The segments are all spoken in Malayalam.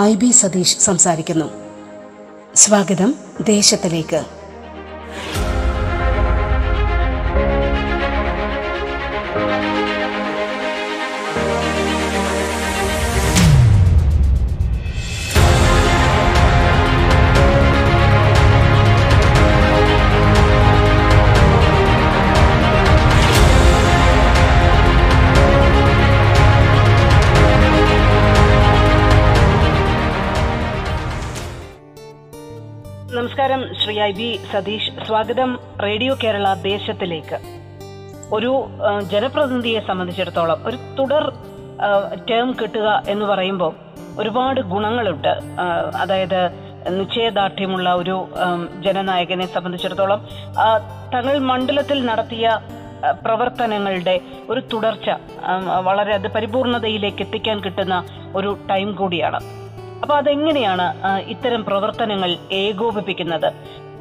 ഐ ബി സതീഷ് സംസാരിക്കുന്നു. സ്വാഗതം ദേശത്തിലേക്ക്. ഐ ബി സതീഷ് സ്വാഗതം റേഡിയോ കേരള ദേശത്തിലേക്ക്. ഒരു ജനപ്രതിനിധിയെ സംബന്ധിച്ചിടത്തോളം ഒരു തുടർ ടേം കിട്ടുക എന്ന് പറയുമ്പോൾ ഒരുപാട് ഗുണങ്ങളുണ്ട്. അതായത് നിശ്ചയദാർഢ്യമുള്ള ഒരു ജനനായകനെ സംബന്ധിച്ചിടത്തോളം തങ്ങൾ മണ്ഡലത്തിൽ നടത്തിയ പ്രവർത്തനങ്ങളുടെ ഒരു തുടർച്ച വളരെ അത് പരിപൂർണതയിലേക്ക് എത്തിക്കാൻ കിട്ടുന്ന ഒരു ടൈം കൂടിയാണ്. അപ്പൊ അതെങ്ങനെയാണ് ഇത്തരം പ്രവർത്തനങ്ങൾ ഏകോപിപ്പിക്കുന്നത്?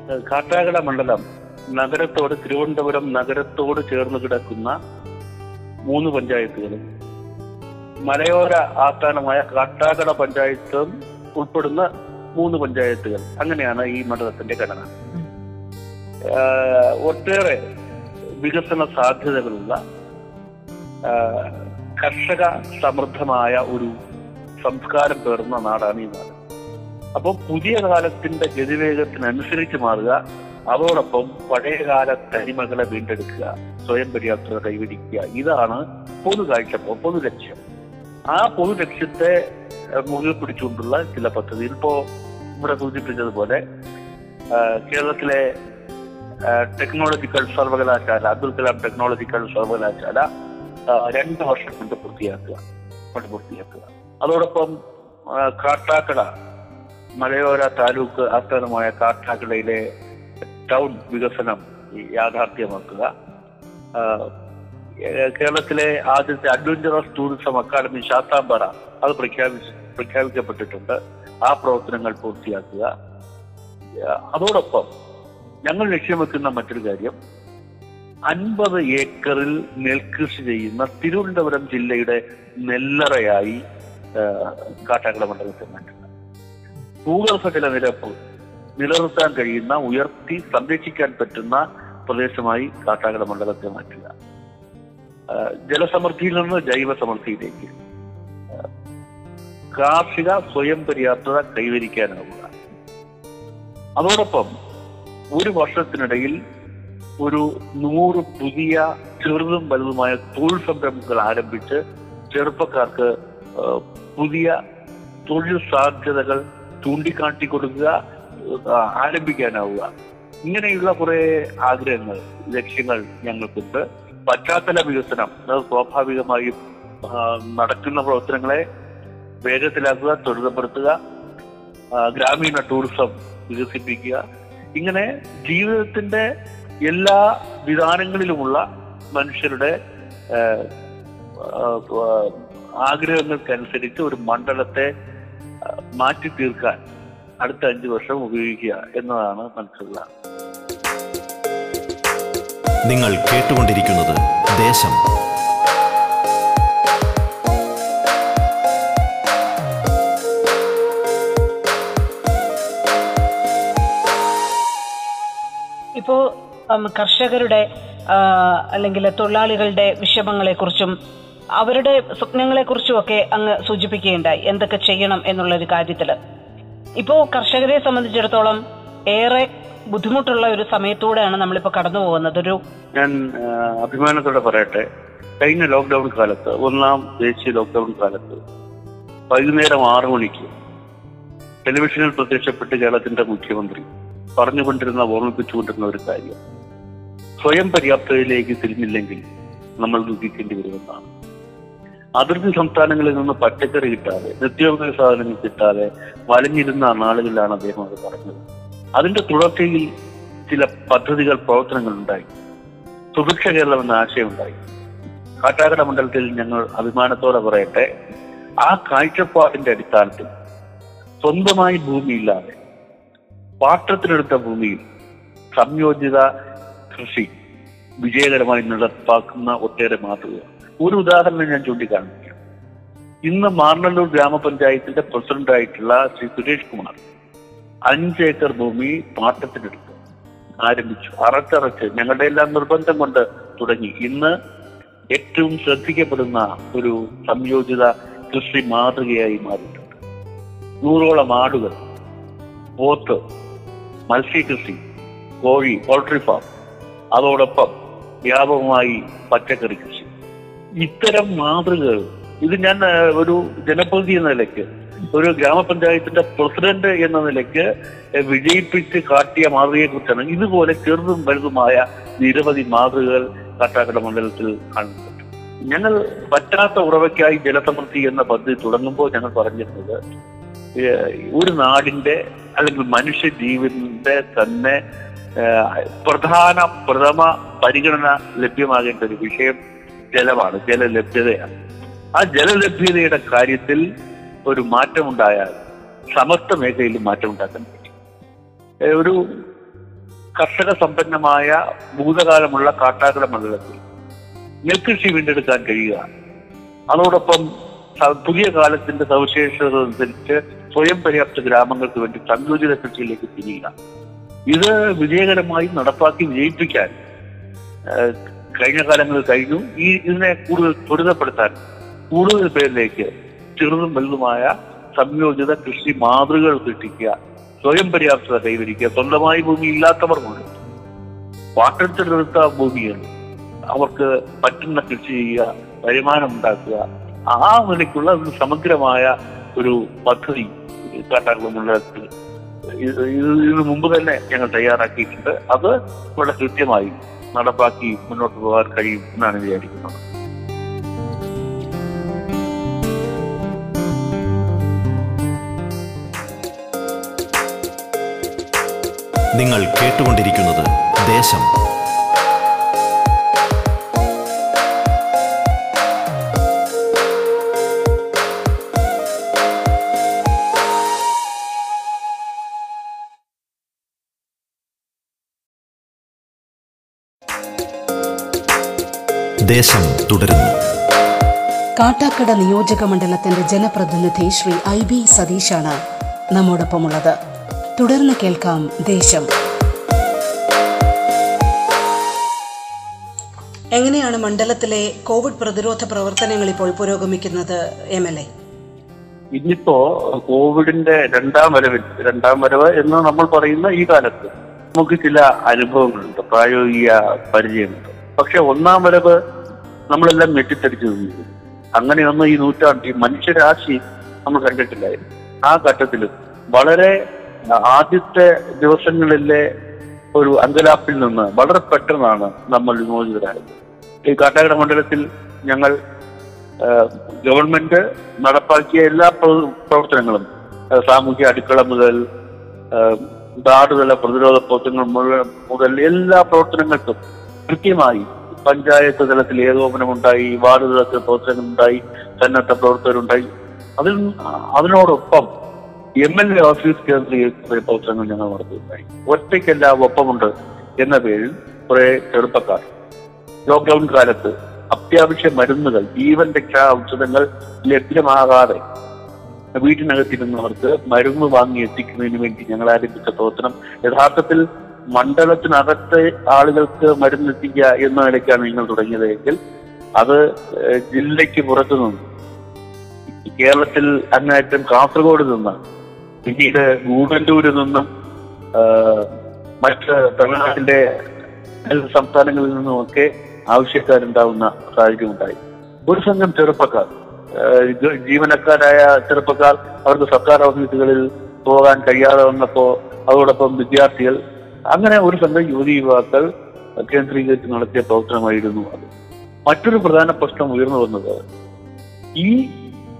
കാട്ടാക്കട മണ്ഡലം നഗരത്തോട് തിരുവനന്തപുരം നഗരത്തോട് ചേർന്ന് കിടക്കുന്ന മൂന്ന് പഞ്ചായത്തുകളും മലയോര ആസ്ഥാനമായ കാട്ടാകട പഞ്ചായത്തും ഉൾപ്പെടുന്ന മൂന്ന് പഞ്ചായത്തുകൾ. അങ്ങനെയാണ് ഈ മണ്ഡലത്തിന്റെ ഘടന. ഒട്ടേറെ വികസന സാധ്യതകളുള്ള കർഷക സമൃദ്ധമായ ഒരു സംസ്കാരം പേർന്ന നാടാണ് ഈ നാട്. അപ്പോൾ പുതിയ കാലത്തിന്റെ ഗതിവേഗത്തിനനുസരിച്ച് മാറുക. അതോടൊപ്പം പഴയകാല തനിമകളെ വീണ്ടെടുക്കുക. സ്വയം പര്യാപ്തത കൈവരിക്കുക. ഇതാണ് പൊതു കാഴ്ചപ്പോ പൊതു ലക്ഷ്യം. ആ പൊതു ലക്ഷ്യത്തെ മുറുകെ പിടിച്ചുകൊണ്ടുള്ള ചില പദ്ധതി. ഇപ്പോ ഇവിടെ സൂചിപ്പിച്ചതുപോലെ കേരളത്തിലെ ടെക്നോളജിക്കൽ സർവകലാശാല അബ്ദുൽ കലാം ടെക്നോളജിക്കൽ സർവകലാശാല രണ്ട് വർഷം കൊണ്ട് പൂർത്തിയാക്കുക കൊണ്ട് പൂർത്തിയാക്കുക. അതോടൊപ്പം കാട്ടാക്കട മലയോര താലൂക്ക് ആസ്ഥാനമായ കാട്ടാക്കടയിലെ ടൗൺ വികസനം യാഥാർത്ഥ്യമാക്കുക. കേരളത്തിലെ ആദ്യത്തെ അഡ്വഞ്ചറസ് ടൂറിസം അക്കാദമി ശാത്താംപാറ അത് പ്രഖ്യാപിച്ച് പ്രഖ്യാപിക്കപ്പെട്ടിട്ടുണ്ട്. ആ പ്രവർത്തനങ്ങൾ പൂർത്തിയാക്കുക. അതോടൊപ്പം ഞങ്ങൾ ലക്ഷ്യം വെക്കുന്ന മറ്റൊരു കാര്യം അൻപത് ഏക്കറിൽ നെൽകൃഷി ചെയ്യുന്ന തിരുവനന്തപുരം ജില്ലയുടെ നെല്ലറയായി കാട്ടാക്കട മണ്ഡലത്തെ മാറ്റുക ഭൂഗർഭ ജലനിരപ്പ് നിലനിർത്താൻ കഴിയുന്ന ഉയർത്തി സംരക്ഷിക്കാൻ പറ്റുന്ന പ്രദേശമായി കാട്ടാക്കട മണ്ഡലത്തെ മാറ്റുക. ജലസമൃദ്ധിയിൽ നിന്ന് ജൈവ സമൃദ്ധിയിലേക്ക് കാർഷിക സ്വയം പര്യാപ്തത കൈവരിക്കാനാവുക. അതോടൊപ്പം ഒരു വർഷത്തിനിടയിൽ ഒരു നൂറ് പുതിയ ചെറുതും വലുതുമായ തൊഴിൽ സംരംഭങ്ങൾ ആരംഭിച്ച് ചെറുപ്പക്കാർക്ക് പുതിയ തൊഴിൽ സാധ്യതകൾ ചൂണ്ടിക്കാട്ടി കൊടുക്കുക ആരംഭിക്കാനാവുക ഇങ്ങനെയുള്ള കുറെ ആഗ്രഹങ്ങൾ ലക്ഷ്യങ്ങൾ ഞങ്ങൾക്കുണ്ട്. പശ്ചാത്തല വികസനം അത് സ്വാഭാവികമായും നടക്കുന്ന പ്രവർത്തനങ്ങളെ വേഗത്തിലാക്കുക ത്വരിതപ്പെടുത്തുക ഗ്രാമീണ ടൂറിസം വികസിപ്പിക്കുക. ഇങ്ങനെ ജീവിതത്തിന്റെ എല്ലാ വിധാനങ്ങളിലുമുള്ള മനുഷ്യരുടെ ആഗ്രഹങ്ങൾക്കനുസരിച്ച് ഒരു മണ്ഡലത്തെ മാറ്റി തീർക്കാൻ അടുത്ത അഞ്ചു വർഷം ഉപയോഗിക്കുക എന്നതാണ് മനസ്സിലുള്ള നിങ്ങൾ കേട്ടുകൊണ്ടിരിക്കുന്നത് ദേശം. ഇപ്പോ കർഷകരുടെ അല്ലെങ്കിൽ തൊഴിലാളികളുടെ വിഷമങ്ങളെക്കുറിച്ചും അവരുടെ സ്വപ്നങ്ങളെക്കുറിച്ചും ഒക്കെ അങ്ങ് സൂചിപ്പിക്കുകയുണ്ടായി. എന്തൊക്കെ ചെയ്യണം എന്നുള്ള ഒരു കാര്യത്തിൽ ഇപ്പോ കർഷകരെ സംബന്ധിച്ചിടത്തോളം ഏറെ ബുദ്ധിമുട്ടുള്ള ഒരു സമയത്തൂടെയാണ് നമ്മളിപ്പോ കടന്നു പോകുന്നത്. ഒരു ഞാൻ അഭിമാനത്തോടെ പറയട്ടെ. കഴിഞ്ഞ ലോക്ക്ഡൌൺ കാലത്ത് ഒന്നാം ദേശീയ ലോക്ക്ഡൌൺ കാലത്ത് വൈകുന്നേരം ആറു മണിക്ക് ടെലിവിഷനിൽ പ്രത്യക്ഷപ്പെട്ട് കേരളത്തിന്റെ മുഖ്യമന്ത്രി പറഞ്ഞുകൊണ്ടിരുന്ന ഓർമ്മിപ്പിച്ചുകൊണ്ടിരുന്ന ഒരു കാര്യം. സ്വയം പര്യാപ്തതയിലേക്ക് തിരിഞ്ഞില്ലെങ്കിൽ നമ്മൾ ദുഃഖിക്കേണ്ടി വരുമെന്നാണ്. അതിർത്തി സംസ്ഥാനങ്ങളിൽ നിന്ന് പച്ചക്കറി കിട്ടാതെ നിത്യോപയോഗ സാധനങ്ങൾ കിട്ടാതെ വലഞ്ഞിരുന്ന നാളുകളിലാണ് അദ്ദേഹം അത് പറഞ്ഞത്. അതിന്റെ തുടർച്ചയിൽ ചില പദ്ധതികൾ പ്രവർത്തനങ്ങൾ ഉണ്ടായി. സുഭിക്ഷ കേരളം എന്ന ആശയം ഉണ്ടായി. കാട്ടാക്കട മണ്ഡലത്തിൽ ഞങ്ങൾ അഭിമാനത്തോടെ പറയട്ടെ ആ കാഴ്ചപ്പാടിന്റെ അടിസ്ഥാനത്തിൽ സ്വന്തമായി ഭൂമിയില്ലാതെ പാട്ടത്തിനെടുത്ത ഭൂമിയിൽ സംയോജിത കൃഷി വിജയകരമായി നടപ്പാക്കുന്ന ഒട്ടേറെ മാതൃക ഒരു ഉദാഹരണം ഞാൻ ചൂണ്ടിക്കാണിക്കാം. ഇന്ന് മാർണല്ലൂർ ഗ്രാമപഞ്ചായത്തിന്റെ പ്രസിഡന്റായിട്ടുള്ള ശ്രീ സുരേഷ് കുമാർ അഞ്ച് ഏക്കർ ഭൂമി പാട്ടത്തിനെടുത്ത് ആരംഭിച്ചു അറച്ചറച്ച് ഞങ്ങളുടെ എല്ലാം നിർബന്ധം കൊണ്ട് തുടങ്ങി. ഇന്ന് ഏറ്റവും ശ്രദ്ധിക്കപ്പെടുന്ന ഒരു സംയോജിത കൃഷി മാതൃകയായി മാറിയിട്ടുണ്ട്. നൂറോളം ആടുകൾ പോത്ത് മത്സ്യകൃഷി കോഴി പോൾട്രി ഫാം അതോടൊപ്പം വ്യാപകമായി പച്ചക്കറി കൃഷി. ഇത്തരം മാതൃകകൾ. ഇത് ഞാൻ ഒരു ജനപ്രതിനിധി എന്ന നിലയ്ക്ക് ഒരു ഗ്രാമപഞ്ചായത്തിന്റെ പ്രസിഡന്റ് എന്ന നിലയ്ക്ക് വിജയിപ്പിച്ച് കാട്ടിയ മാതൃകയെ കുറിച്ചാണ് ഇതുപോലെ ചെറുതും വലുതുമായ നിരവധി മാതൃകകൾ കാട്ടാക്കട മണ്ഡലത്തിൽ കാണുന്നുണ്ട് ഞങ്ങൾ പറ്റാത്ത ഉറവയ്ക്കായി ജലസമൃദ്ധി എന്ന പദ്ധതി തുടങ്ങുമ്പോൾ ഞങ്ങൾ പറഞ്ഞിരുന്നത് ഒരു നാടിന്റെ അല്ലെങ്കിൽ മനുഷ്യ ജീവന്റെ തന്നെ പ്രധാന പ്രഥമ പരിഗണന ലഭ്യമാകേണ്ട ഒരു വിഷയം ജലമാണ് ജലലഭ്യതയാണ്. ആ ജലലഭ്യതയുടെ കാര്യത്തിൽ ഒരു മാറ്റമുണ്ടായാൽ സമസ്ത മേഖലയിലും മാറ്റം ഉണ്ടാക്കാൻ പറ്റും ഒരു കർഷക സമ്പന്നമായ ഭൂതകാലമുള്ള കാട്ടാക്കട മണ്ഡലത്തിൽ നെൽകൃഷി വീണ്ടെടുക്കാൻ കഴിയുക. അതോടൊപ്പം പുതിയ കാലത്തിന്റെ സവിശേഷത അനുസരിച്ച് സ്വയം പര്യാപ്ത ഗ്രാമങ്ങൾക്ക് വേണ്ടി സംയോജിത കൃഷിയിലേക്ക് തിരിയുക. ഇത് വിജയകരമായി നടപ്പാക്കി വിജയിപ്പിക്കാൻ കഴിഞ്ഞ കാലങ്ങളിൽ കഴിഞ്ഞു. ഈ ഇതിനെ കൂടുതൽ ത്വരിതപ്പെടുത്താൻ കൂടുതൽ പേരിലേക്ക് ചെറുതും വലുതുമായ സംയോജിത കൃഷി മാതൃകകൾ സൃഷ്ടിക്കുക സ്വയം പര്യാപ്തത കൈവരിക്കുക സ്വന്തമായി ഭൂമി ഇല്ലാത്തവർ കൊണ്ട് ഭൂമിയുണ്ട് അവർക്ക് പറ്റുന്ന കൃഷി ചെയ്യുക വരുമാനം ഉണ്ടാക്കുക. ആ നിലയ്ക്കുള്ള ഒരു സമഗ്രമായ ഒരു പദ്ധതി കാട്ടാക്കുളം മണ്ഡലത്തിൽ ഇത് ഇത് ഇതിനു മുമ്പ് തന്നെ ഞങ്ങൾ തയ്യാറാക്കിയിട്ടുണ്ട്. അത് വളരെ കൃത്യമായി നടപ്പാക്കി മുന്നോട്ട് പോകാൻ കഴിയും എന്നാണ് വിചാരിക്കുന്നത്. നിങ്ങൾ കേട്ടുകൊണ്ടിരിക്കുന്നത് ദേശം. ദേശം തുടരുന്നു. കാട്ടാക്കട നിയോജക മണ്ഡലത്തിന്റെ ജനപ്രതിനിധി ശ്രീ ഐ ബി സതീഷാണ് നമ്മോടൊപ്പമുള്ളത്. തുടർന്ന് കേൾക്കാം ദേശം. എങ്ങനെയാണ് മണ്ഡലത്തിലെ കോവിഡ് പ്രതിരോധ പ്രവർത്തനങ്ങൾ ഇപ്പോൾ പുരോഗമിക്കുന്നത് എം എൽ എ? ഇനിയിപ്പോ കോവിഡിന്റെ രണ്ടാം വരവിൽ രണ്ടാം വരവ് എന്ന് നമ്മൾ പറയുന്ന ഈ കാലത്ത് നമുക്ക് ചില അനുഭവങ്ങളുണ്ട് പ്രായോഗിക പരിചയമുണ്ട് പക്ഷെ ഒന്നാം വരവ് നമ്മളെല്ലാം ഞെട്ടിത്തടിച്ചു നിന്നു. അങ്ങനെയൊന്നും ഈ നൂറ്റാണ്ടിൽ മനുഷ്യരാശി നമ്മൾ കണ്ടിട്ടില്ലായിരുന്നു. ആ ഘട്ടത്തിൽ വളരെ ആദ്യത്തെ ദിവസങ്ങളിലെ ഒരു അങ്കലാപ്പിൽ നിന്ന് വളരെ പെട്ടെന്നാണ് നമ്മൾ വിമോചിതരായത്. ഈ കാട്ടാക്കട മണ്ഡലത്തിൽ ഞങ്ങൾ ഗവൺമെന്റ് നടപ്പാക്കിയ എല്ലാ പ്രവർത്തനങ്ങളും സാമൂഹ്യ അടുക്കള മുതൽ ഏഹ് നാടുതല പ്രതിരോധ പ്രവർത്തനങ്ങൾ മുതൽ എല്ലാ പ്രവർത്തനങ്ങൾക്കും കൃത്യമായി പഞ്ചായത്ത് തലത്തിൽ ഏകോപനമുണ്ടായി വാർഡ് തലത്തിൽ പ്രവർത്തനങ്ങളുണ്ടായി സന്നദ്ധ പ്രവർത്തകരുണ്ടായി. അതിൽ അതിനോടൊപ്പം എം എൽ എ ഓഫീസ് കേന്ദ്രീകരിച്ച പ്രവർത്തനങ്ങൾ ഞങ്ങൾ നടത്തുകയുണ്ടായി. ഒറ്റയ്ക്കല്ല ഒപ്പമുണ്ട് എന്ന പേരിൽ കുറെ ചെറുപ്പക്കാർ. ലോക്ക്ഡൌൺ കാലത്ത് അത്യാവശ്യ മരുന്നുകൾ ജീവൻ രക്ഷാ ഔഷധങ്ങൾ ലഭ്യമാകാതെ വീട്ടിനകത്തിരുന്നവർക്ക് മരുന്ന് വാങ്ങി എത്തിക്കുന്നതിന് വേണ്ടി ഞങ്ങൾ ആരംഭിച്ച പ്രവർത്തനം. യഥാർത്ഥത്തിൽ മണ്ഡലത്തിനകത്തെ ആളുകൾക്ക് മരുന്ന് എത്തിക്കുക എന്ന നിലയ്ക്കാണ് നിങ്ങൾ തുടങ്ങിയത് എങ്കിൽ അത് ജില്ലയ്ക്ക് പുറത്തു നിന്ന് കേരളത്തിൽ അങ്ങേറ്റം കാസർഗോഡ് നിന്ന് പിന്നീട് ഗൂഡല്ലൂരിൽ നിന്നും മറ്റ് തമിഴ്നാട്ടിന്റെ സംസ്ഥാനങ്ങളിൽ നിന്നുമൊക്കെ ആവശ്യക്കാരുണ്ടാവുന്ന സാഹചര്യം ഉണ്ടായി ഒരു സംഘം ചെറുപ്പക്കാർ ജീവനക്കാരായ ചെറുപ്പക്കാർ അവർക്ക് സർക്കാർ ഓഫീസുകളിൽ പോകാൻ കഴിയാതെ വന്നപ്പോ അതോടൊപ്പം വിദ്യാർത്ഥികൾ അങ്ങനെ ഒരു സംഘം യുവതി യുവാക്കൾ കേന്ദ്രീകരിച്ച് നടത്തിയ പ്രവർത്തനമായിരുന്നു അത്. മറ്റൊരു പ്രധാന പ്രശ്നം ഉയർന്നു വന്നത് ഈ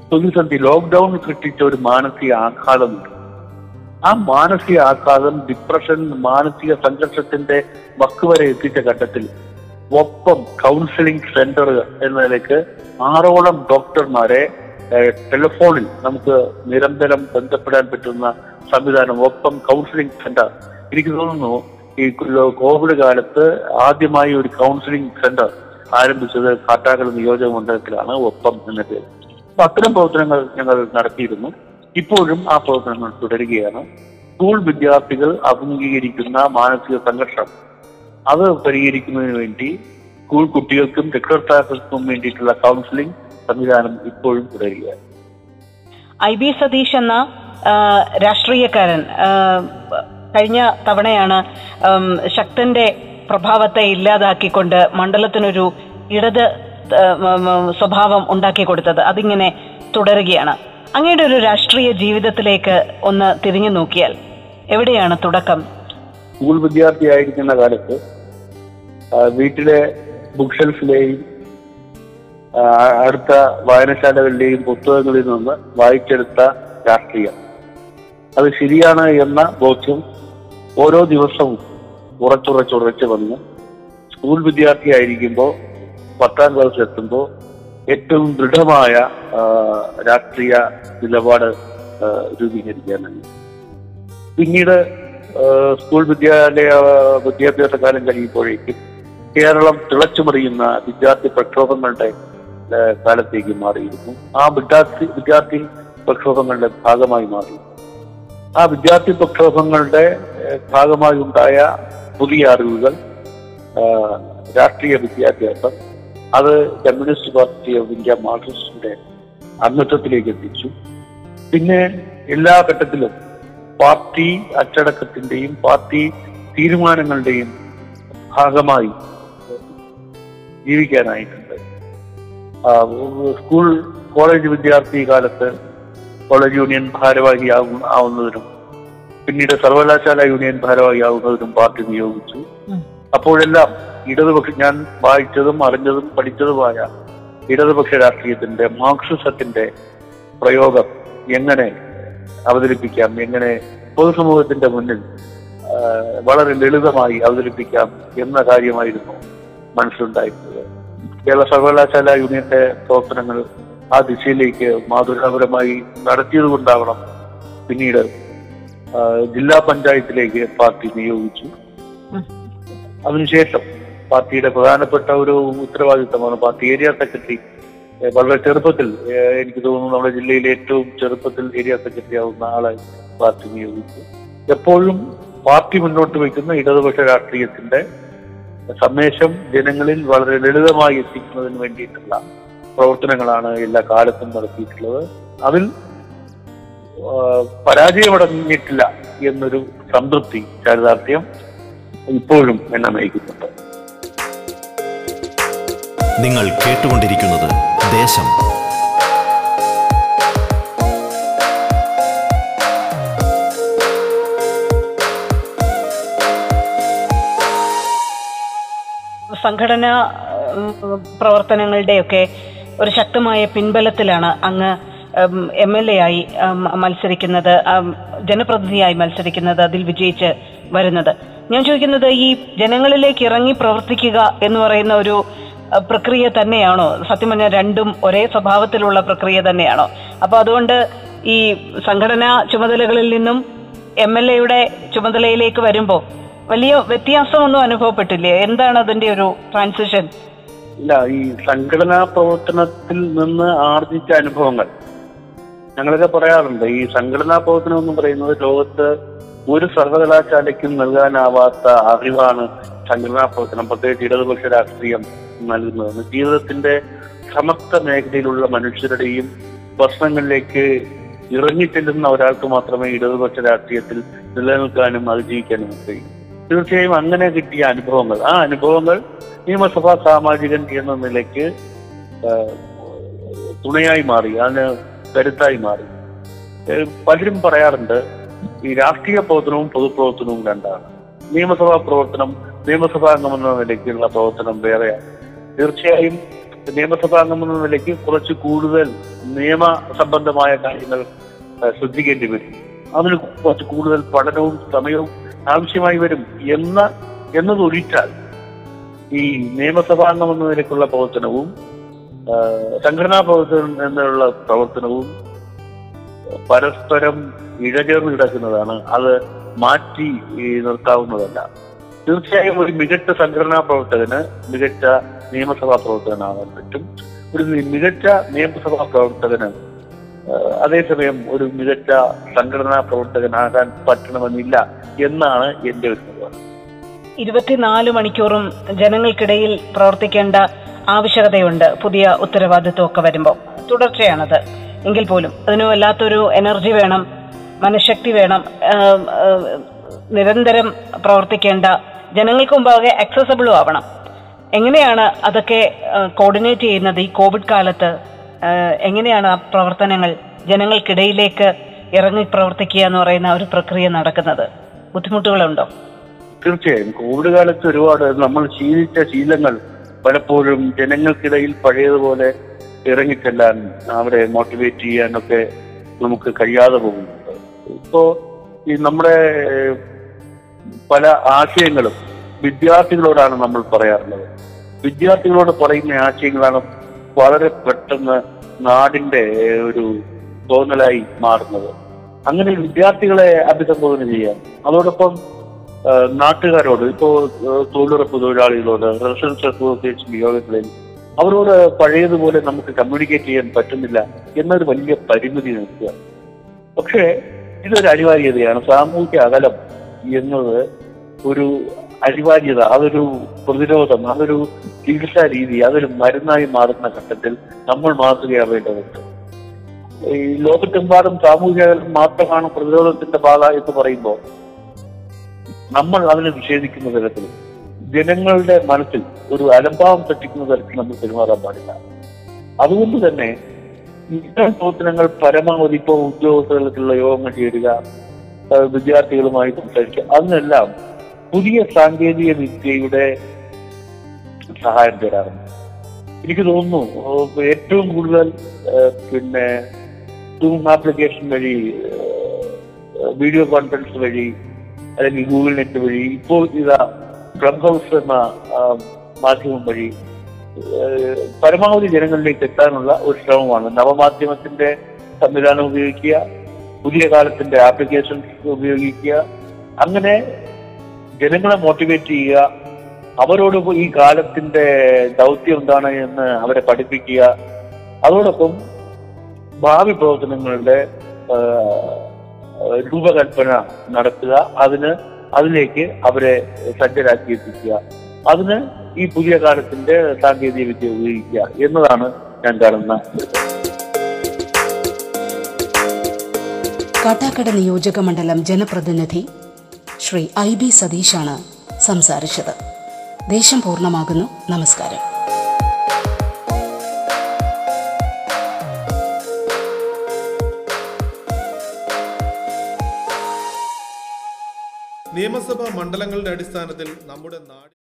പ്രതിസന്ധി ലോക്ക്ഡൌൺ സൃഷ്ടിച്ച ഒരു മാനസിക ആഘാതം ആ മാനസിക ആഘാതം ഡിപ്രഷൻ മാനസിക സംഘർഷത്തിന്റെ വക്ക് വരെ എത്തിച്ച ഘട്ടത്തിൽ ഒപ്പം കൗൺസിലിംഗ് സെന്റർ എന്നതിലേക്ക് ആറോളം ഡോക്ടർമാരെ ടെലിഫോണിൽ നമുക്ക് നിരന്തരം ബന്ധപ്പെടാൻ പറ്റുന്ന സംവിധാനം ഒപ്പം കൗൺസിലിംഗ് സെന്റർ എനിക്ക് തോന്നുന്നു ഈ കോവിഡ് കാലത്ത് ആദ്യമായി ഒരു കൗൺസിലിംഗ് സെന്റർ ആരംഭിച്ചത് കാട്ടാക്കൽ നിയോജക മണ്ഡലത്തിലാണ് ഒപ്പം എന്ന പേര്. അപ്പൊ അത്തരം പ്രവർത്തനങ്ങൾ ഞങ്ങൾ നടത്തിയിരുന്നു. ഇപ്പോഴും ആ പ്രവർത്തനങ്ങൾ തുടരുകയാണ്. സ്കൂൾ വിദ്യാർത്ഥികൾ അഭിമുഖീകരിക്കുന്ന മാനസിക സംഘർഷം അത് പരിഹരിക്കുന്നതിന് വേണ്ടി സ്കൂൾ കുട്ടികൾക്കും രക്ഷകർത്താക്കൾക്കും വേണ്ടിയിട്ടുള്ള കൗൺസിലിംഗ് സംവിധാനം ഇപ്പോഴും തുടരുകയാണ്. ഐ ബി സതീഷ് എന്ന രാഷ്ട്രീയക്കാരൻ കഴിഞ്ഞ തവണയാണ് ശക്തന്റെ പ്രഭാവത്തെ ഇല്ലാതാക്കിക്കൊണ്ട് മണ്ഡലത്തിനൊരു ഇടത് സ്വഭാവം ഉണ്ടാക്കി കൊടുത്തത്. അതിങ്ങനെ തുടരുകയാണ്. അങ്ങയുടെ ഒരു രാഷ്ട്രീയ ജീവിതത്തിലേക്ക് ഒന്ന് തിരിഞ്ഞു നോക്കിയാൽ എവിടെയാണ് തുടക്കം? സ്കൂൾ വിദ്യാർത്ഥിയായിരിക്കുന്ന കാലത്ത് വീട്ടിലെ ബുക്ക് ഷെൽഫിലെയും അടുത്ത വായനശാലകളിലെയും പുസ്തകങ്ങളിൽ നിന്ന് വായിച്ചെടുത്ത രാഷ്ട്രീയം. അത് ശരിയാണ് എന്ന ബോധ്യം ഓരോ ദിവസവും ഉറച്ചുറച്ചുറച്ച് വന്ന് സ്കൂൾ വിദ്യാർത്ഥിയായിരിക്കുമ്പോൾ പത്താം ക്ലാസ് എത്തുമ്പോൾ ഏറ്റവും ദൃഢമായ രാഷ്ട്രീയ നിലപാട് രൂപീകരിക്കാനാണ്. പിന്നീട് സ്കൂൾ വിദ്യാലയ വിദ്യാഭ്യാസ കാലം കഴിയുമ്പോഴേക്കും കേരളം തിളച്ചുമറിയുന്ന വിദ്യാർത്ഥി പ്രക്ഷോഭങ്ങളുടെ കാലത്തേക്ക് മാറിയിരുന്നു. ആ വിദ്യാർത്ഥി വിദ്യാർത്ഥി പ്രക്ഷോഭങ്ങളുടെ ഭാഗമായി മാറി. ആ വിദ്യാർത്ഥി പ്രക്ഷോഭങ്ങളുടെ ഭാഗമായി ഉണ്ടായ പുതിയ അറിവുകൾ രാഷ്ട്രീയ വിദ്യാഭ്യാസം അത് കമ്മ്യൂണിസ്റ്റ് പാർട്ടി ഓഫ് ഇന്ത്യ മാർക്സിസ്റ്റിന്റെ അംഗത്വത്തിലേക്ക് എത്തിച്ചു. പിന്നെ എല്ലാ ഘട്ടത്തിലും പാർട്ടി അച്ചടക്കത്തിന്റെയും പാർട്ടി തീരുമാനങ്ങളുടെയും ഭാഗമായി ജീവിക്കാനായിട്ടുണ്ട്. സ്കൂൾ കോളേജ് വിദ്യാർത്ഥി കാലത്ത് കോളേജ് യൂണിയൻ ഭാരവാഹി ആവുന്നതിനും പിന്നീട് സർവകലാശാല യൂണിയൻ ഭാരവാഹി ആവുന്നതിനും പാർട്ടി നിയോഗിച്ചു. അപ്പോഴെല്ലാം ഇടതുപക്ഷ ഞാൻ വായിച്ചതും അറിഞ്ഞതും പഠിച്ചതുമായ ഇടതുപക്ഷ രാഷ്ട്രീയത്തിന്റെ മാർക്സിസത്തിന്റെ പ്രയോഗം എങ്ങനെ അവതരിപ്പിക്കാം എങ്ങനെ പൊതുസമൂഹത്തിന്റെ മുന്നിൽ വളരെ ലളിതമായി അവതരിപ്പിക്കാം എന്ന കാര്യമായിരുന്നു മനസ്സിലുണ്ടായിരുന്നത് കേരള സർവകലാശാല യൂണിയന്റെ പ്രവർത്തനങ്ങൾ ആ ദിശയിലേക്ക് മാതൃകാപരമായി നടത്തിയത് കൊണ്ടാവണം പിന്നീട് ജില്ലാ പഞ്ചായത്തിലേക്ക് പാർട്ടി നിയോഗിച്ചു. അതിനുശേഷം പാർട്ടിയുടെ പ്രധാനപ്പെട്ട ഒരു ഉത്തരവാദിത്തമാണ് പാർട്ടി ഏരിയ സെക്രട്ടറി വളരെ ചെറുപ്പത്തിൽ എനിക്ക് തോന്നുന്നു നമ്മുടെ ജില്ലയിലെ ഏറ്റവും ചെറുപ്പത്തിൽ ഏരിയ സെക്രട്ടറി ആവുന്ന ആളെ പാർട്ടി നിയോഗിച്ചു എപ്പോഴും പാർട്ടി മുന്നോട്ട് വയ്ക്കുന്ന ഇടതുപക്ഷ രാഷ്ട്രീയത്തിന്റെ സന്ദേശം ജനങ്ങളിൽ വളരെ ലളിതമായി എത്തിക്കുന്നതിന് വേണ്ടിയിട്ടുള്ള പ്രവർത്തനങ്ങളാണ് എല്ലാ കാലത്തും നടത്തിയിട്ടുള്ളത്. അതിൽ പരാജയമടങ്ങിയിട്ടില്ല എന്നൊരു സംതൃപ്തി ചാരിതാർത്ഥ്യം ഇപ്പോഴും എന്നെ നയിക്കുന്നുണ്ട്. നിങ്ങൾ കേട്ടുകൊണ്ടിരിക്കുന്നത് ദേശം. സംഘടന പ്രവർത്തനങ്ങളുടെയൊക്കെ ഒരു ശക്തമായ പിൻബലത്തിലാണ് അങ്ങ് എം എൽ എ ആയി മത്സരിക്കുന്നത് ജനപ്രതിനിധിയായി മത്സരിക്കുന്നത് അതിൽ വിജയിച്ച് വരുന്നത്. ഞാൻ ചോദിക്കുന്നത് ഈ ജനങ്ങളിലേക്ക് ഇറങ്ങി പ്രവർത്തിക്കുക എന്ന് പറയുന്ന ഒരു പ്രക്രിയ തന്നെയാണോ? സത്യം പറഞ്ഞാൽ രണ്ടും ഒരേ സ്വഭാവത്തിലുള്ള പ്രക്രിയ തന്നെയാണോ? അപ്പൊ അതുകൊണ്ട് ഈ സംഘടനാ ചുമതലകളിൽ നിന്നും എം എൽ എയുടെ ചുമതലയിലേക്ക് വരുമ്പോൾ വലിയ വ്യത്യാസമൊന്നും അനുഭവപ്പെട്ടില്ലേ? എന്താണ് അതിന്റെ ഒരു ട്രാൻസിഷൻ ഇല്ല ഈ സംഘടനാ പ്രവർത്തനത്തിൽ നിന്ന് ആർജിച്ച അനുഭവങ്ങൾ. ഞങ്ങളൊക്കെ പറയാറുണ്ട് ഈ സംഘടനാ പ്രവർത്തനം എന്ന് പറയുന്നത് ലോകത്ത് ഒരു സർവകലാശാലയ്ക്കും നൽകാനാവാത്ത അറിവാണ് സംഘടനാ പ്രവർത്തനം പ്രത്യേകിച്ച് ഇടതുപക്ഷ രാഷ്ട്രീയം നൽകുന്നതെന്ന്. ജീവിതത്തിന്റെ സമസ്ത മേഖലയിലുള്ള മനുഷ്യരുടെയും പ്രശ്നങ്ങളിലേക്ക് ഇറങ്ങിച്ചെല്ലുന്ന ഒരാൾക്ക് മാത്രമേ ഇടതുപക്ഷ രാഷ്ട്രീയത്തിൽ നിലനിൽക്കാനും അതിജീവിക്കാനും കഴിയൂ. തീർച്ചയായും അങ്ങനെ കിട്ടിയ അനുഭവങ്ങൾ. ആ അനുഭവങ്ങൾ നിയമസഭാ സാമാജികൻ എന്ന നിലയ്ക്ക് തുണയായി മാറി അതിന് കരുത്തായി മാറി. പലരും പറയാറുണ്ട് ഈ രാഷ്ട്രീയ പ്രവർത്തനവും പൊതുപ്രവർത്തനവും രണ്ടാണ്. നിയമസഭാ പ്രവർത്തനം നിയമസഭാ അംഗം എന്ന നിലയ്ക്കുള്ള പ്രവർത്തനം വേറെയാണ്. തീർച്ചയായും നിയമസഭാ അംഗം എന്ന നിലയ്ക്ക് കുറച്ച് കൂടുതൽ നിയമ സംബന്ധമായ കാര്യങ്ങൾ ശ്രദ്ധിക്കേണ്ടി വരും. അതിന് കൂടുതൽ പഠനവും സമയവും ആവശ്യമായി വരും എന്ന എന്നതൊഴിച്ചാൽ ഈ നിയമസഭാംഗം എന്ന നിലയ്ക്കുള്ള പ്രവർത്തനവും സംഘടനാ പ്രവർത്തനം എന്നുള്ള പ്രവർത്തനവും പരസ്പരം ഇഴചേർന്ന് കിടക്കുന്നതാണ്. അത് മാറ്റി നിർത്താവുന്നതല്ല. തീർച്ചയായും ഒരു മികച്ച സംഘടനാ പ്രവർത്തകന് മികച്ച നിയമസഭാ പ്രവർത്തകനാകാൻ പറ്റും. ഒരു മികച്ച നിയമസഭാ പ്രവർത്തകന് അതേസമയം ഒരു മികച്ച സംഘടനാ പ്രവർത്തകനാകാൻ പറ്റണമെന്നില്ല എന്നാണ് എന്റെ ഒരു നിഗമനം. ഇരുപത്തിനാല് മണിക്കൂറും ജനങ്ങൾക്കിടയിൽ പ്രവർത്തിക്കേണ്ട ആവശ്യകതയുണ്ട്. പുതിയ ഉത്തരവാദിത്വമൊക്കെ വരുമ്പോൾ. തുടർച്ചയാണത്. എങ്കിൽ പോലും അതിന് വല്ലാത്തൊരു എനർജി വേണം മനഃശക്തി വേണം നിരന്തരം പ്രവർത്തിക്കേണ്ട ജനങ്ങൾക്ക് മുമ്പാകെ അക്സസബിളും ആവണം. എങ്ങനെയാണ് അതൊക്കെ കോർഡിനേറ്റ് ചെയ്യുന്നത് ഈ കോവിഡ് കാലത്ത്? എങ്ങനെയാണ് ആ പ്രവർത്തനങ്ങൾ ജനങ്ങൾക്കിടയിലേക്ക് ഇറങ്ങി പ്രവർത്തിക്കുക എന്ന് പറയുന്ന ഒരു പ്രക്രിയ നടക്കുന്നത്? ബുദ്ധിമുട്ടുകളുണ്ടോ? തീർച്ചയായും. കോവിഡ് കാലത്ത് ഒരുപാട് നമ്മൾ ശീലിച്ച ശീലങ്ങൾ പലപ്പോഴും ജനങ്ങൾക്കിടയിൽ പഴയതുപോലെ ഇറങ്ങിച്ചെല്ലാൻ അവരെ മോട്ടിവേറ്റ് ചെയ്യാനൊക്കെ നമുക്ക് കഴിയാതെ പോകുന്നുണ്ട്. ഇപ്പോ ഈ നമ്മുടെ പല ആശയങ്ങളും വിദ്യാർത്ഥികളോടാണ് നമ്മൾ പറയാറുള്ളത്. വിദ്യാർത്ഥികളോട് പറയുന്ന ആശയങ്ങളാണ് വളരെ പെട്ടെന്ന് നാടിന്റെ ഒരു തോന്നലായി മാറുന്നത്. അങ്ങനെ വിദ്യാർത്ഥികളെ അഭിസംബോധന ചെയ്യാം അതോടൊപ്പം നാട്ടുകാരോട് ഇപ്പോ തൊഴിലുറപ്പ് തൊഴിലാളികളോട് റെസിഡൻസ് അസോസിയേഷൻ യോഗങ്ങളിൽ അവരോട് പഴയതുപോലെ നമുക്ക് കമ്മ്യൂണിക്കേറ്റ് ചെയ്യാൻ പറ്റുന്നില്ല എന്നൊരു വലിയ പരിമിതി നിൽക്കുക. പക്ഷേ ഇതൊരു അനിവാര്യതയാണ്. സാമൂഹ്യ അകലം എന്നത് ഒരു അനിവാര്യത അതൊരു പ്രതിരോധം അതൊരു ചികിത്സാ രീതി അതൊരു മരുന്നായി മാറുന്ന ഘട്ടത്തിൽ നമ്മൾ മാതൃകയാവേണ്ടതുണ്ട്. ഈ ലോകത്തെമ്പാടും സാമൂഹിക മാത്രമാണ് പ്രതിരോധത്തിന്റെ പാത എന്ന് പറയുമ്പോൾ നമ്മൾ അതിനെ നിഷേധിക്കുന്ന തരത്തിൽ ജനങ്ങളുടെ മനസ്സിൽ ഒരു അലംഭാവം സൃഷ്ടിക്കുന്ന തരത്തിൽ നമ്മൾ പെരുമാറാൻ പാടില്ല. അതുകൊണ്ട് തന്നെ ഇത്തരം പ്രവർത്തനങ്ങൾ പരമാവധി ഇപ്പോൾ ഉദ്യോഗസ്ഥർക്കുള്ള യോഗങ്ങൾ ചേരുക വിദ്യാർത്ഥികളുമായി സംസാരിക്കുക അതിനെല്ലാം പുതിയ സാങ്കേതിക വിദ്യയുടെ സഹായം തരാറുണ്ട്. എനിക്ക് തോന്നുന്നു ഏറ്റവും കൂടുതൽ പിന്നെ സൂം ആപ്ലിക്കേഷൻ വഴി വീഡിയോ കോൺഫറൻസ് വഴി അല്ലെങ്കിൽ ഗൂഗിൾ നെറ്റ് വഴി ഇപ്പോൾ ഇതാ ക്ലബ് ഹൗസ് എന്ന മാധ്യമം വഴി പരമാവധി ജനങ്ങളിലേക്ക് എത്താനുള്ള ഒരു ശ്രമമാണ്. നവമാധ്യമത്തിന്റെ സംവിധാനം ഉപയോഗിക്കുക പുതിയ കാലത്തിന്റെ ആപ്ലിക്കേഷൻസ് ഉപയോഗിക്കുക അങ്ങനെ ജനങ്ങളെ മോട്ടിവേറ്റ് ചെയ്യുക അവരോട് ഈ കാലത്തിന്റെ ദൗത്യം എന്താണ് എന്ന് അവരെ പഠിപ്പിക്കുക. അതോടൊപ്പം ഭാവി പ്രവർത്തനങ്ങളുടെ രൂപകൽപ്പന നടത്തുക. അതിന് അതിലേക്ക് അവരെ സജ്ജരാക്കി എത്തിക്കുക അതിന് ഈ പുതിയ കാലത്തിന്റെ സാങ്കേതിക വിദ്യ ഉപയോഗിക്കുക എന്നതാണ് ഞാൻ കാണുന്ന കാട്ടാക്കട നിയോജക മണ്ഡലം ജനപ്രതിനിധി ശ്രീ ഐ ബി സതീഷാണ് സംസാരിച്ചത്. ദേശം പൂർണമാകുന്നു. നമസ്കാരം. നിയമസഭാ മണ്ഡലങ്ങളുടെ അടിസ്ഥാനത്തിൽ നമ്മുടെ നാട്